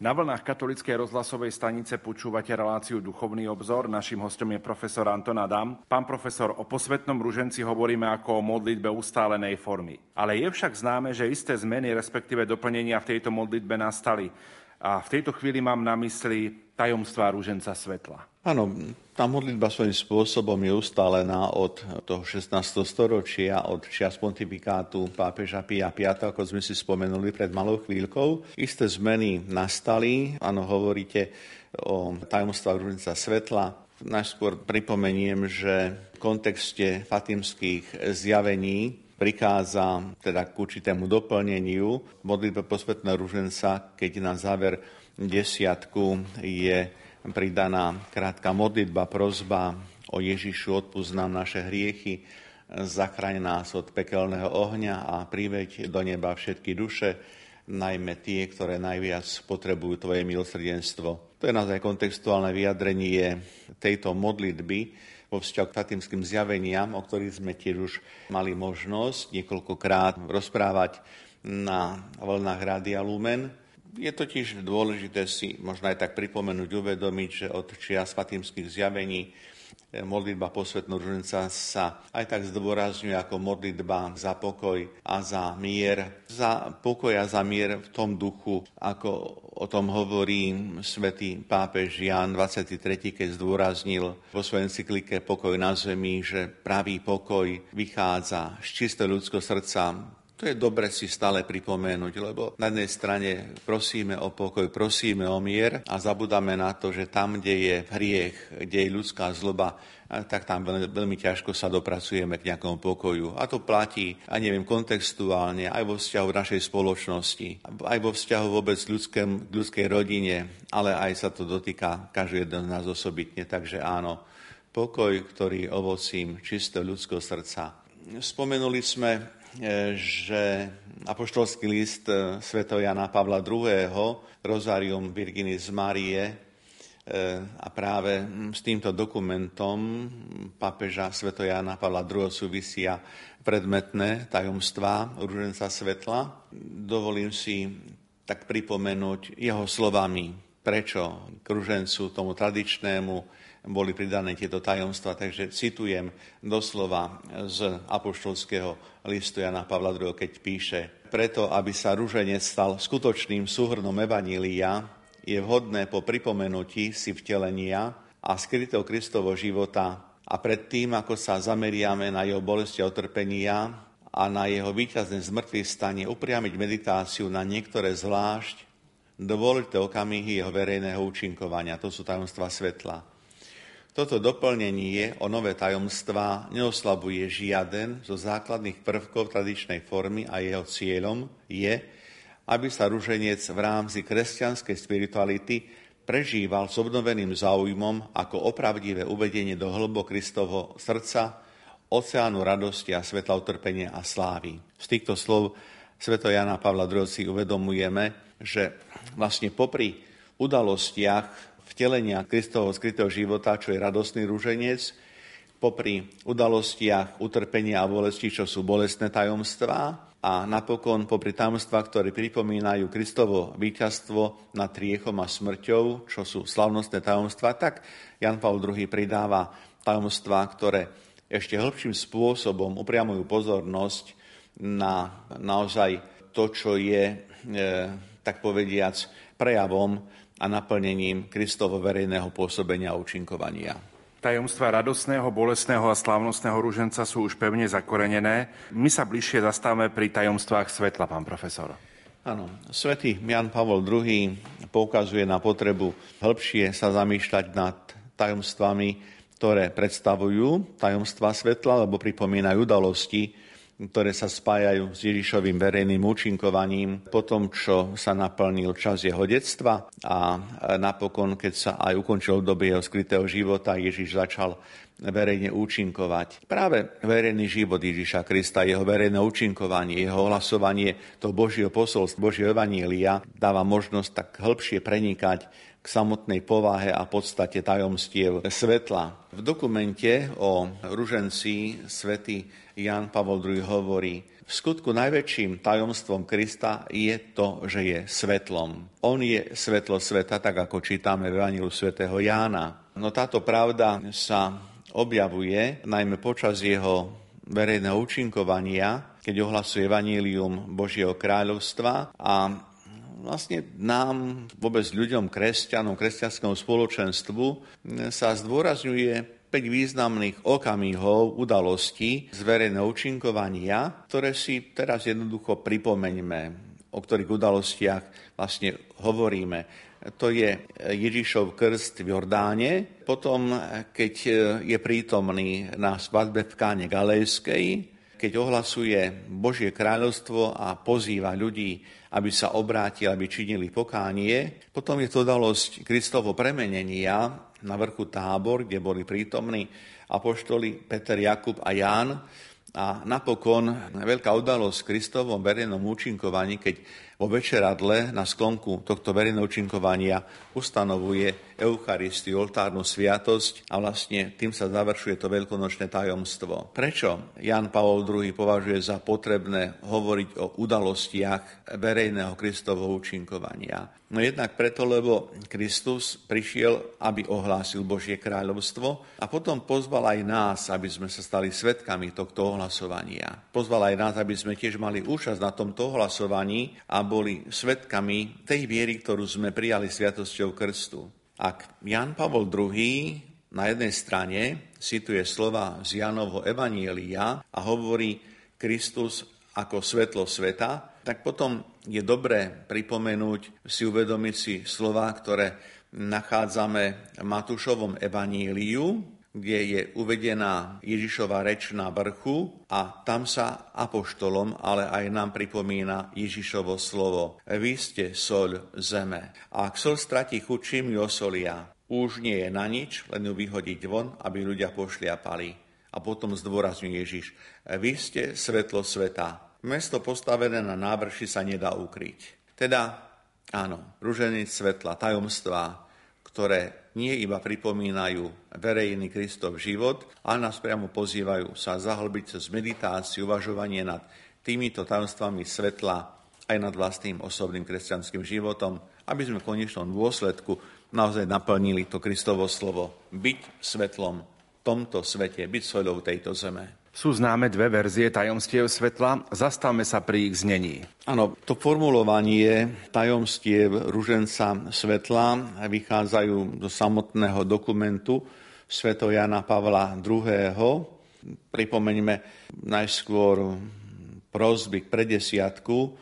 Na vlnách katolickej rozhlasovej stanice počúvate reláciu Duchovný obzor. Našim hostom je profesor Anton Adam. Pán profesor, o posvetnom ruženci hovoríme ako o modlitbe ustálenej formy. Ale je však známe, že isté zmeny, respektíve doplnenia v tejto modlitbe nastali. A v tejto chvíli mám na mysli tajomstvá rúženca svetla. Áno, tá modlitba svojím spôsobom je ustálená od toho 16. storočia, od čias pontifikátu pápeža Pia V, ako sme si spomenuli pred malou chvíľkou. Isté zmeny nastali, áno, hovoríte o tajomstvách rúženca svetla. Najskôr pripomeniem, že v kontexte fatimských zjavení prikáza teda k určitému doplneniu modlitbe posvetného rúženca, keď na záver desiatku je pridaná krátka modlitba, prozba o Ježišu, odpúsť nám naše hriechy, zachraň nás od pekelného ohňa a priveď do neba všetky duše, najmä tie, ktoré najviac potrebujú Tvoje milosrdenstvo. To je naozaj kontextuálne vyjadrenie tejto modlitby, vo vzťahu k fatimským zjaveniam, o ktorých sme tiež už mali možnosť niekoľkokrát rozprávať na vlnách Rádia Lumen. Je totiž dôležité si možno aj tak pripomenúť, uvedomiť, že od čias fatimských zjavení eh, modlitba posvetnú ruženca sa aj tak zdôrazňuje ako modlitba za pokoj a za mier. Za pokoj a za mier v tom duchu, ako o tom hovorí svätý pápež Jan 23., keď zdôraznil vo svojej encyklike Pokoj na zemi, že pravý pokoj vychádza z čistého ľudského srdca, to je dobre si stále pripomenúť, lebo na jednej strane prosíme o pokoj, prosíme o mier a zabudáme na to, že tam, kde je hriech, kde je ľudská zloba, tak tam veľmi, ťažko sa dopracujeme k nejakom pokoju. A to platí, a neviem, kontextuálne, aj vo vzťahu našej spoločnosti, aj vo vzťahu vôbec ľudském, ľudskej rodine, ale aj sa to dotýka jeden z nás osobitne. Takže áno, pokoj, ktorý ovocím čistého ľudského srdca. Spomenuli sme že apoštolský list e, Sv. Jana Pavla II. Rosarium Virginis Marie e, a práve s týmto dokumentom pápeža Sv. Jana Pavla II. súvisia predmetné tajomstvá rúženca svetla. Dovolím si tak pripomenúť jeho slovami, prečo k rúžencu tomu tradičnému boli pridané tieto tajomstva. Takže citujem doslova z apoštolského listu Jana Pavla II, keď píše Preto, aby sa ruženec stal skutočným súhrnom Evanília, je vhodné po pripomenutí si vtelenia a skrytého Kristovo života a pred tým, ako sa zameriame na jeho bolesti a utrpenia a na jeho víťazné zmrtvých stane, upriamiť meditáciu na niektoré zvlášť dôležité okamihy jeho verejného účinkovania. To sú tajomstva svetla. Toto doplnenie o nové tajomstvá neoslabuje žiaden zo základných prvkov tradičnej formy a jeho cieľom je, aby sa ruženec v rámci kresťanskej spirituality prežíval s obnoveným záujmom ako opravdivé uvedenie do hlbo Kristovho srdca, oceánu radosti a svetla utrpenia a slávy. Z týchto slov Sveto Jana Pavla II si uvedomujeme, že vlastne popri udalostiach vtelenia Kristovho skrytého života, čo je radostný rúženec, popri udalostiach utrpenia a bolesti, čo sú bolestné tajomstvá, a napokon popri tajomstvách, ktoré pripomínajú Kristovo víťazstvo nad riechom a smrťou, čo sú slavnostné tajomstvá, tak Jan Paul II pridáva tajomstvá, ktoré ešte hĺbším spôsobom upriamujú pozornosť na naozaj to, čo je, e, tak povediac, prejavom a naplnením Kristovo verejného pôsobenia a účinkovania. Tajomstva radosného, bolestného a slávnostného rúženca sú už pevne zakorenené. My sa bližšie zastávame pri tajomstvách svetla, pán profesor. Áno, svätý Jan Pavol II poukazuje na potrebu hĺbšie sa zamýšľať nad tajomstvami, ktoré predstavujú tajomstva svetla, lebo pripomínajú udalosti, ktoré sa spájajú s Ježišovým verejným účinkovaním po tom, čo sa naplnil čas jeho detstva a napokon, keď sa aj ukončil obdobie jeho skrytého života, Ježiš začal verejne účinkovať. Práve verejný život Ježiša Krista, jeho verejné účinkovanie, jeho hlasovanie toho Božieho posolstva, Božieho evanília dáva možnosť tak hĺbšie prenikať k samotnej povahe a podstate tajomstiev svetla. V dokumente o ruženci svety Jan Pavol II hovorí, v skutku najväčším tajomstvom Krista je to, že je svetlom. On je svetlo sveta, tak ako čítame v Evangeliu svätého Jána. No táto pravda sa objavuje najmä počas jeho verejného účinkovania, keď ohlasuje Evangelium Božieho kráľovstva a vlastne nám, vôbec ľuďom, kresťanom, kresťanskému spoločenstvu, sa zdôrazňuje 5 významných okamihov, udalostí z verejného účinkovania, ktoré si teraz jednoducho pripomeňme, o ktorých udalostiach vlastne hovoríme. To je Ježišov krst v Jordáne, potom keď je prítomný na svadbe v Káne Galejskej, keď ohlasuje Božie kráľovstvo a pozýva ľudí, aby sa obrátili, aby činili pokánie. Potom je to udalosť Kristovo premenenia na vrchu tábor, kde boli prítomní apoštoli Peter, Jakub a Ján. A napokon veľká udalosť Kristovom verejnom účinkovaní, keď vo večeradle na sklonku tohto verejného účinkovania ustanovuje Eucharistiu, oltárnu sviatosť a vlastne tým sa završuje to veľkonočné tajomstvo. Prečo Jan Pavol II považuje za potrebné hovoriť o udalostiach verejného Kristovho účinkovania? No jednak preto, lebo Kristus prišiel, aby ohlásil Božie kráľovstvo a potom pozval aj nás, aby sme sa stali svetkami tohto ohlasovania. Pozval aj nás, aby sme tiež mali účasť na tomto ohlasovaní a boli svetkami tej viery, ktorú sme prijali sviatosťou krstu. Ak Jan Pavol II na jednej strane cituje slova z Janovho Evanielia a hovorí Kristus ako svetlo sveta, tak potom je dobré pripomenúť, si uvedomiť si slova, ktoré nachádzame v Matúšovom evaníliu, kde je uvedená Ježišova reč na vrchu a tam sa apoštolom, ale aj nám pripomína Ježišovo slovo. Vy ste soľ zeme. A ak soľ stratí chuť, čím ju osolia? Už nie je na nič, len ju vyhodiť von, aby ľudia pošliapali. A potom zdôrazňuje Ježiš. Vy ste svetlo sveta. Mesto postavené na návrši sa nedá ukryť. Teda, áno, ruženec svetla, tajomstvá, ktoré nie iba pripomínajú verejný Kristov život, ale nás priamo pozývajú sa zahlbiť cez meditáciu, uvažovanie nad týmito tajomstvami svetla aj nad vlastným osobným kresťanským životom, aby sme v konečnom dôsledku naozaj naplnili to Kristovo slovo byť svetlom v tomto svete, byť soľou tejto zeme. Sú známe dve verzie tajomstiev svetla, zastavme sa pri ich znení. Áno, to formulovanie tajomstiev ruženca svetla vychádzajú do samotného dokumentu sveto Jana Pavla II. Pripomeňme najskôr prozby k predesiatku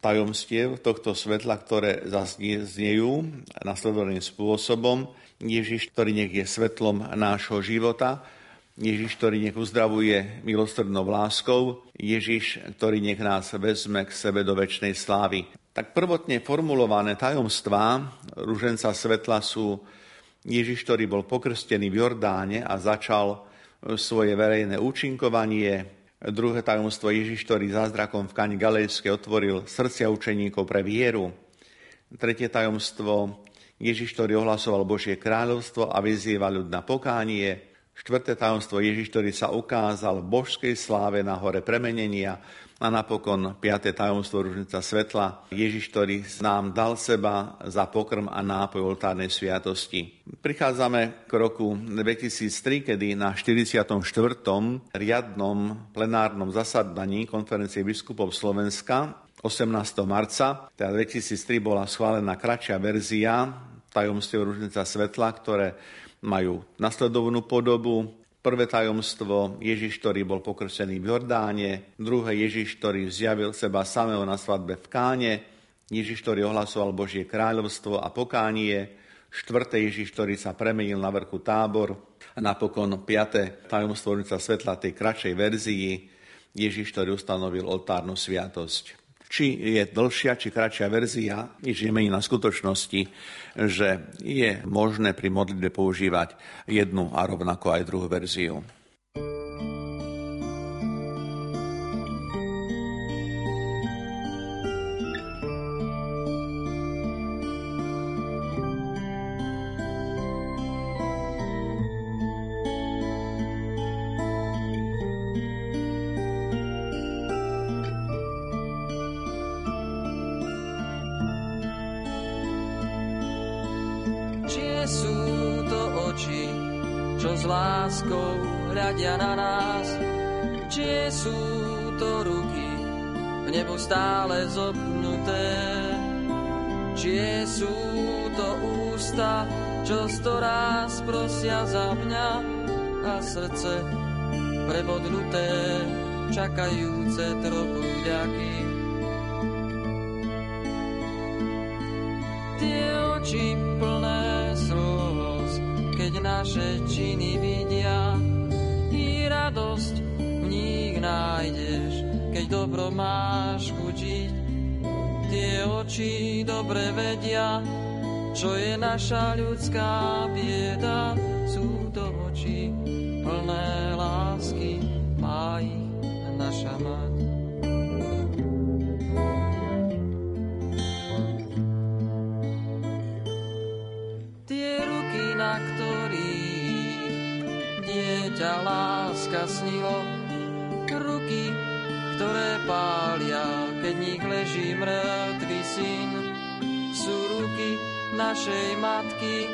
tajomstiev tohto svetla, ktoré zazniejú nasledovným spôsobom. Ježiš, ktorý nech je svetlom nášho života, Ježiš, ktorý nech uzdravuje milostrednou láskou, Ježiš, ktorý nech nás vezme k sebe do väčšnej slávy. Tak prvotne formulované tajomstvá ruženca svetla sú Ježiš, ktorý bol pokrstený v Jordáne a začal svoje verejné účinkovanie. Druhé tajomstvo Ježiš, ktorý zázrakom v Kani Galejske otvoril srdcia učeníkov pre vieru. Tretie tajomstvo Ježiš, ktorý ohlasoval Božie kráľovstvo a vyzýval ľud na pokánie. Štvrté tajomstvo Ježiš, ktorý sa ukázal v božskej sláve na hore premenenia a napokon piaté tajomstvo Ružnica svetla. Ježiš, ktorý nám dal seba za pokrm a nápoj oltárnej sviatosti. Prichádzame k roku 2003, kedy na 44. riadnom plenárnom zasadaní konferencie biskupov Slovenska 18. marca, teda 2003 bola schválená kratšia verzia tajomstiev Ružnica svetla, ktoré majú nasledovnú podobu. Prvé tajomstvo Ježiš, ktorý bol pokrsený v Jordáne, druhé Ježiš, ktorý zjavil seba samého na svadbe v Káne, Ježiš, ktorý ohlasoval Božie kráľovstvo a pokánie, štvrté Ježiš, ktorý sa premenil na vrchu tábor. A napokon piaté tajomstvo svetla tej kratšej verzii, Ježiš, ktorý ustanovil oltárnu sviatosť či je dlhšia, či kratšia verzia, nič nemení na skutočnosti, že je možné pri modlitbe používať jednu a rovnako aj druhú verziu. čo srdce prebodnuté, čakajúce trochu vďaky. Tie oči plné slz, keď naše činy vidia, i radosť v nich nájdeš, keď dobro máš chučiť. Tie oči dobre vedia, čo je naša ľudská bieda, mať. Tie ruky, na ktorých dieťa láska snilo, ruky, ktoré pália, keď nich leží mŕtvy syn, sú ruky, našej matky,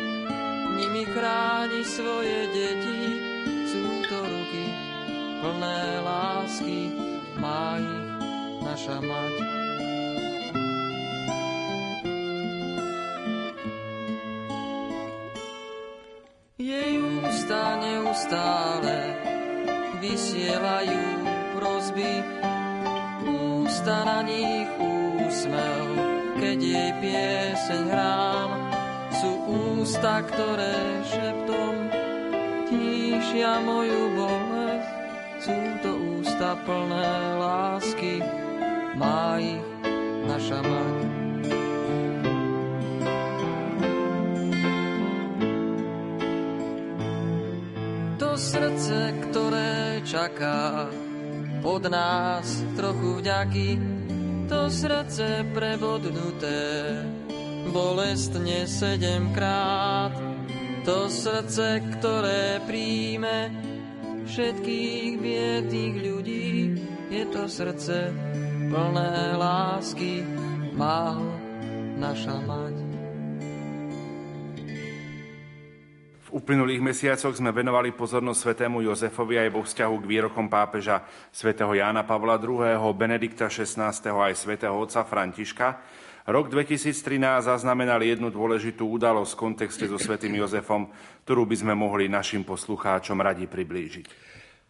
nimi chráni svoje deti. Sú to ruky plné lásky, má ich naša mať. Jej ústa neustále vysielajú prozby, ústa na nich úsmev keď jej pieseň hrám, sú ústa, ktoré šeptom tíšia moju bolesť. Ústa plné lásky, má ich naša mať. To srdce, ktoré čaká od nás trochu vďaky, to srdce prebodnuté, bolestne sedemkrát. To srdce, ktoré príjme všetkých biedných ľudí, je to srdce plné lásky, má ho naša mať. V uplynulých mesiacoch sme venovali pozornosť svetému Jozefovi aj vo vzťahu k výrokom pápeža svätého Jána Pavla II., Benedikta XVI. aj svätého otca Františka. Rok 2013 zaznamenal jednu dôležitú udalosť v kontexte so svätým Jozefom, ktorú by sme mohli našim poslucháčom radi priblížiť.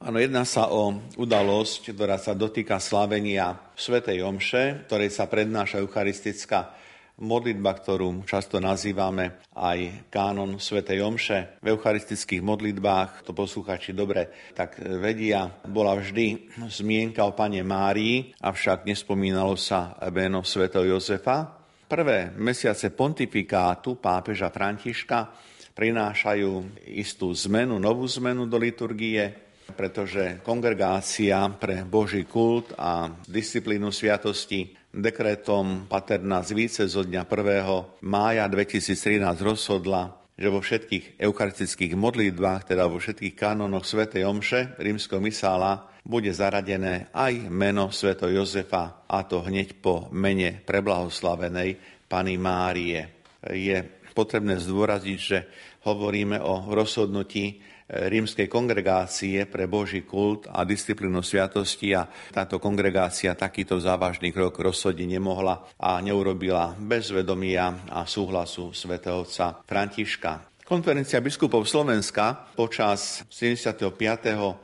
Áno, jedná sa o udalosť, ktorá sa dotýka slávenia Svetej Omše, ktorej sa prednáša eucharistická modlitba, ktorú často nazývame aj kánon Svetej Omše. V eucharistických modlitbách, to posluchači dobre tak vedia, bola vždy zmienka o pane Márii, avšak nespomínalo sa meno svätého Jozefa. Prvé mesiace pontifikátu pápeža Františka prinášajú istú zmenu, novú zmenu do liturgie, pretože kongregácia pre Boží kult a disciplínu sviatosti dekretom Paterna z Více zo dňa 1. mája 2013 rozhodla, že vo všetkých eucharistických modlitbách, teda vo všetkých kanonoch svätej Omše, rímskeho misála, bude zaradené aj meno Sveto Jozefa, a to hneď po mene preblahoslavenej Pany Márie. Je potrebné zdôraziť, že hovoríme o rozhodnutí rímskej kongregácie pre Boží kult a disciplínu sviatosti a táto kongregácia takýto závažný krok rozhodne nemohla a neurobila bez vedomia a súhlasu svätého otca Františka. Konferencia biskupov Slovenska počas 75.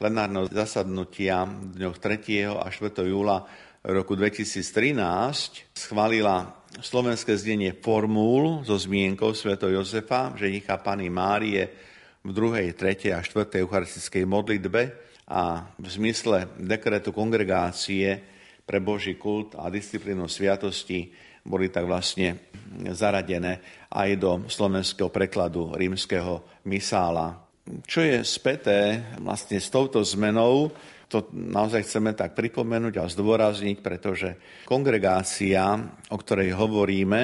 plenárneho zasadnutia dňoch 3. a 4. júla roku 2013 schválila slovenské zdenie formúl so zmienkou Sv. Jozefa, ženicha Pany Márie, v druhej, tretej a štvrtej eucharistickej modlitbe a v zmysle dekretu kongregácie pre Boží kult a disciplínu sviatosti boli tak vlastne zaradené aj do slovenského prekladu rímskeho misála. Čo je späté vlastne s touto zmenou, to naozaj chceme tak pripomenúť a zdôrazniť, pretože kongregácia, o ktorej hovoríme,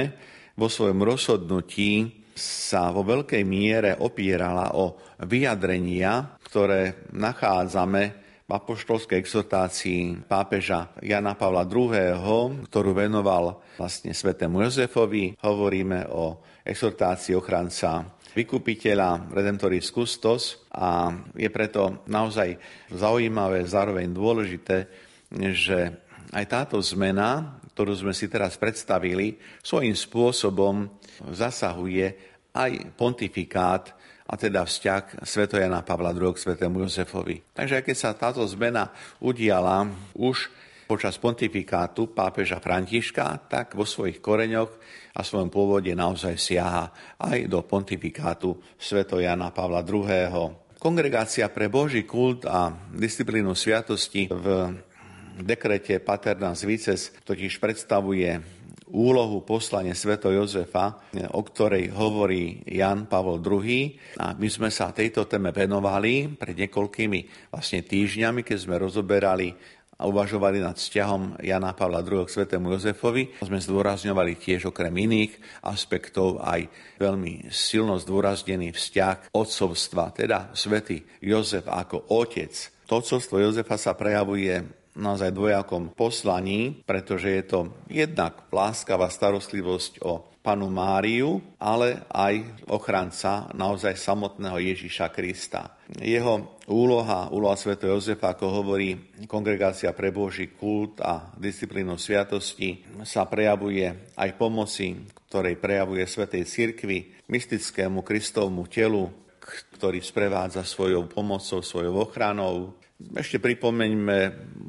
vo svojom rozhodnutí sa vo veľkej miere opierala o vyjadrenia, ktoré nachádzame v apoštolskej exhortácii pápeža Jana Pavla II., ktorú venoval vlastne svetému Jozefovi. Hovoríme o exhortácii ochranca vykupiteľa Redemptoris Custos a je preto naozaj zaujímavé, zároveň dôležité, že aj táto zmena, ktorú sme si teraz predstavili, svojím spôsobom zasahuje aj pontifikát a teda vzťah Svetojana Pavla II k svetému Jozefovi. Takže keď sa táto zmena udiala už počas pontifikátu pápeža Františka, tak vo svojich koreňoch a svojom pôvode naozaj siaha aj do pontifikátu Svetojana Pavla II. Kongregácia pre Boží kult a disciplínu sviatosti v dekrete Paternas Vices totiž predstavuje úlohu poslanie Sveto Jozefa, o ktorej hovorí Jan Pavol II. A my sme sa tejto téme venovali pred niekoľkými vlastne týždňami, keď sme rozoberali a uvažovali nad vzťahom Jana Pavla II. k svetému Jozefovi. Sme zdôrazňovali tiež okrem iných aspektov aj veľmi silno zdôraznený vzťah otcovstva, teda svätý Jozef ako otec. To otcovstvo Jozefa sa prejavuje naozaj dvojakom poslaní, pretože je to jednak láskavá starostlivosť o panu Máriu, ale aj ochranca naozaj samotného Ježiša Krista. Jeho úloha, úloha Sv. Jozefa, ako hovorí Kongregácia pre Boží kult a disciplínu sviatosti, sa prejavuje aj pomoci, ktorej prejavuje Svetej Cirkvi, mystickému Kristovmu telu, ktorý sprevádza svojou pomocou, svojou ochranou, ešte pripomeňme,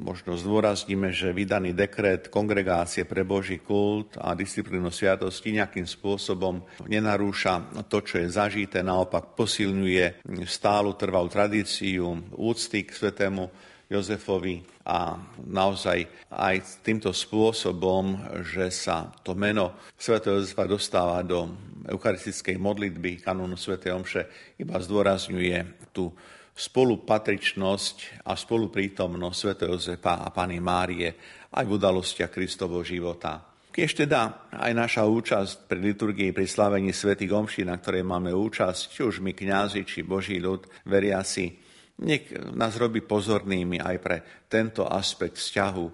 možno zdôrazníme, že vydaný dekret Kongregácie pre Boží kult a disciplínu sviatosti nejakým spôsobom nenarúša to, čo je zažité, naopak posilňuje stálu trvalú tradíciu úcty k svetému Jozefovi a naozaj aj týmto spôsobom, že sa to meno svätého Jozefa dostáva do eucharistickej modlitby kanónu svätej Omše, iba zdôrazňuje tú spolupatričnosť a spoluprítomnosť Sv. Jozefa a Pany Márie aj v udalostiach Kristovho života. Keď teda aj naša účasť pri liturgii, pri slavení svätých omší, na ktorej máme účasť, či už my kňazi, či Boží ľud, veriaci, nech nás robí pozornými aj pre tento aspekt vzťahu eh,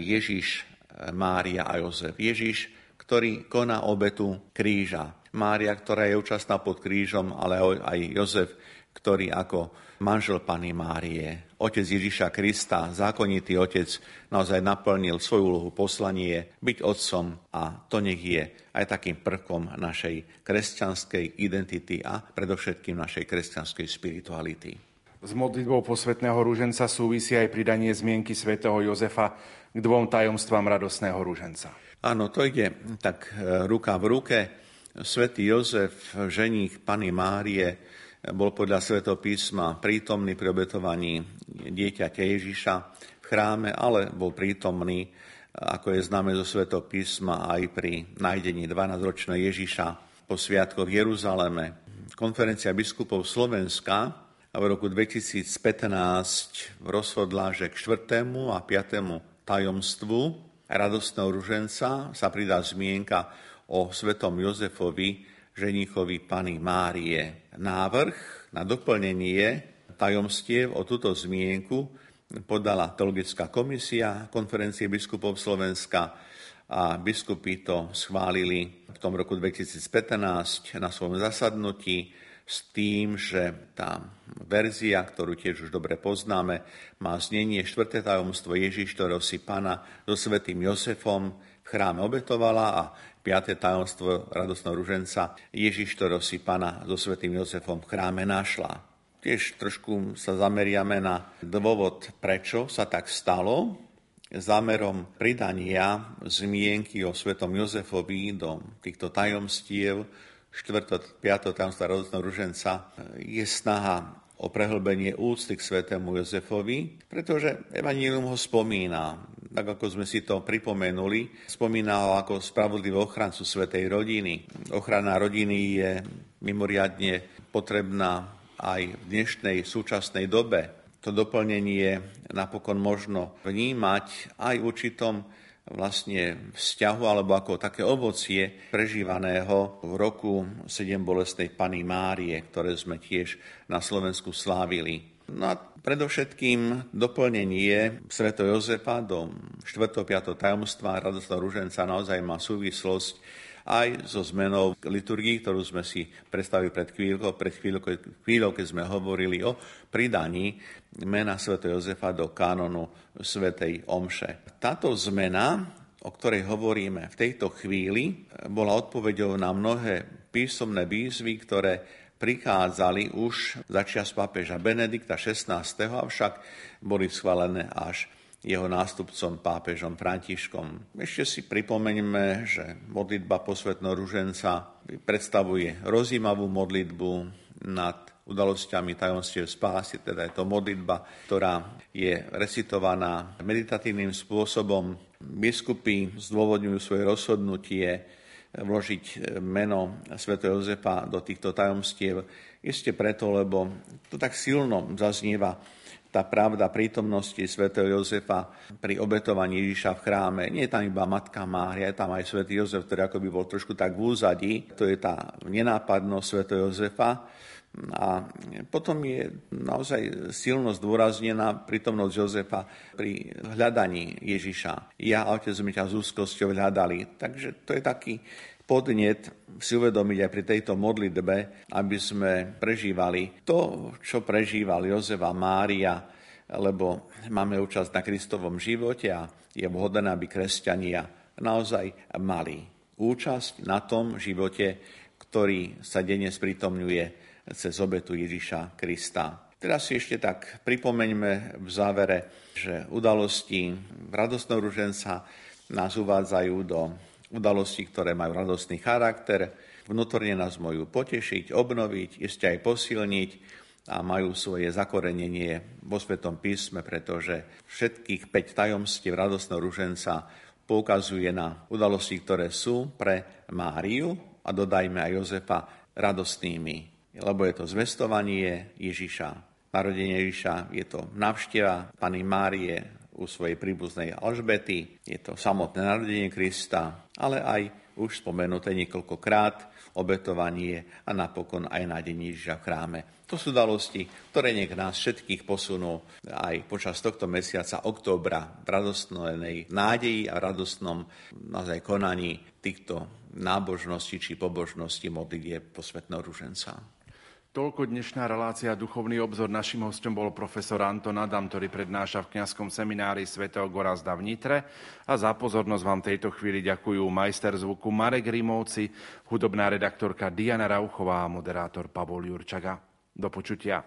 Ježiš, eh, Mária a Jozef. Ježiš, ktorý koná obetu kríža. Mária, ktorá je účastná pod krížom, ale aj Jozef, ktorý ako manžel Pany Márie, otec Ježiša Krista, zákonitý otec, naozaj naplnil svoju úlohu poslanie byť otcom a to nech je aj takým prvkom našej kresťanskej identity a predovšetkým našej kresťanskej spirituality. S modlitbou posvetného rúženca súvisí aj pridanie zmienky svätého Jozefa k dvom tajomstvám radosného rúženca. Áno, to ide tak e, ruka v ruke. Svetý Jozef, ženích Pany Márie, bol podľa Svetého písma prítomný pri obetovaní dieťaťa Ježiša v chráme, ale bol prítomný, ako je známe zo Svetého písma, aj pri nájdení 12-ročného Ježiša po sviatkoch v Jeruzaleme. Konferencia biskupov Slovenska v roku 2015 rozhodla, že k 4. a 5. tajomstvu radostného ruženca sa pridá zmienka o svetom Jozefovi, ženíchovi Pany Márie. Návrh na doplnenie tajomstiev o túto zmienku podala Teologická komisia konferencie biskupov Slovenska a biskupy to schválili v tom roku 2015 na svojom zasadnutí s tým, že tá verzia, ktorú tiež už dobre poznáme, má znenie 4. tajomstvo Ježiš, ktorého si pána so svetým Josefom v chráme obetovala a 5. tajomstvo radosného ruženca Ježiš, ktorého si pána so svetým Jozefom v chráme našla. Tiež trošku sa zameriame na dôvod, prečo sa tak stalo. Zámerom pridania zmienky o svetom Jozefovi do týchto tajomstiev 4. 5. tajomstva radosného ruženca je snaha o prehlbenie úcty k svetému Jozefovi, pretože Evangelium ho spomína tak ako sme si to pripomenuli, spomínal ako spravodlivý ochrancu svetej rodiny. Ochrana rodiny je mimoriadne potrebná aj v dnešnej súčasnej dobe. To doplnenie napokon možno vnímať aj v určitom vlastne vzťahu alebo ako také ovocie prežívaného v roku 7 bolestnej Pany Márie, ktoré sme tiež na Slovensku slávili. No a predovšetkým doplnenie Sveto Jozefa do 4. 5. tajomstva radostného ruženca naozaj má súvislosť aj so zmenou liturgii, ktorú sme si predstavili pred chvíľkou, pred chvíľkou, chvíľou, keď sme hovorili o pridaní mena sv. Jozefa do kanonu svätej Omše. Táto zmena, o ktorej hovoríme v tejto chvíli, bola odpoveďou na mnohé písomné výzvy, ktoré prichádzali už začias pápeža Benedikta XVI, avšak boli schválené až jeho nástupcom pápežom Františkom. Ešte si pripomeňme, že modlitba posvetného ruženca predstavuje rozímavú modlitbu nad udalosťami tajomstiev spásy, teda je to modlitba, ktorá je recitovaná meditatívnym spôsobom. Biskupy zdôvodňujú svoje rozhodnutie vložiť meno Sv. Jozefa do týchto tajomstiev, iste preto, lebo to tak silno zaznieva tá pravda prítomnosti svätého Jozefa pri obetovaní Ježiša v chráme. Nie je tam iba Matka Mária, je tam aj svätý Jozef, ktorý ako by bol trošku tak v úzadí. To je tá nenápadnosť svätého Jozefa. A potom je naozaj silno zdôraznená prítomnosť Jozefa pri hľadaní Ježiša. Ja a otec sme ťa s úzkosťou hľadali. Takže to je taký podnet si uvedomiť aj pri tejto modlitbe, aby sme prežívali to, čo prežíval Jozef a Mária, lebo máme účasť na Kristovom živote a je vhodné, aby kresťania naozaj mali účasť na tom živote, ktorý sa denne sprítomňuje cez obetu Ježiša Krista. Teraz si ešte tak pripomeňme v závere, že udalosti radostného ruženca nás uvádzajú do udalosti, ktoré majú radostný charakter, vnútorne nás majú potešiť, obnoviť, ešte aj posilniť a majú svoje zakorenenie vo Svetom písme, pretože všetkých 5 tajomstiev radostného ruženca poukazuje na udalosti, ktoré sú pre Máriu a dodajme aj Jozefa radostnými, lebo je to zvestovanie Ježiša. Narodenie Ježiša je to navšteva Pany Márie u svojej príbuznej Alžbety, je to samotné narodenie Krista, ale aj už spomenuté niekoľkokrát obetovanie a napokon aj nájdenie Ježiša v chráme. To sú dalosti, ktoré nech nás všetkých posunú aj počas tohto mesiaca októbra v radostnej nádeji a radostnom naozaj konaní týchto nábožností či pobožností modlitie posvetného ruženca. Toľko dnešná relácia Duchovný obzor. Našim hostom bol profesor Anton Adam, ktorý prednáša v kňazskom seminári svätého Gorazda v Nitre. A za pozornosť vám tejto chvíli ďakujú majster zvuku Marek Rimovci, hudobná redaktorka Diana Rauchová a moderátor Pavol Jurčaga. Do počutia.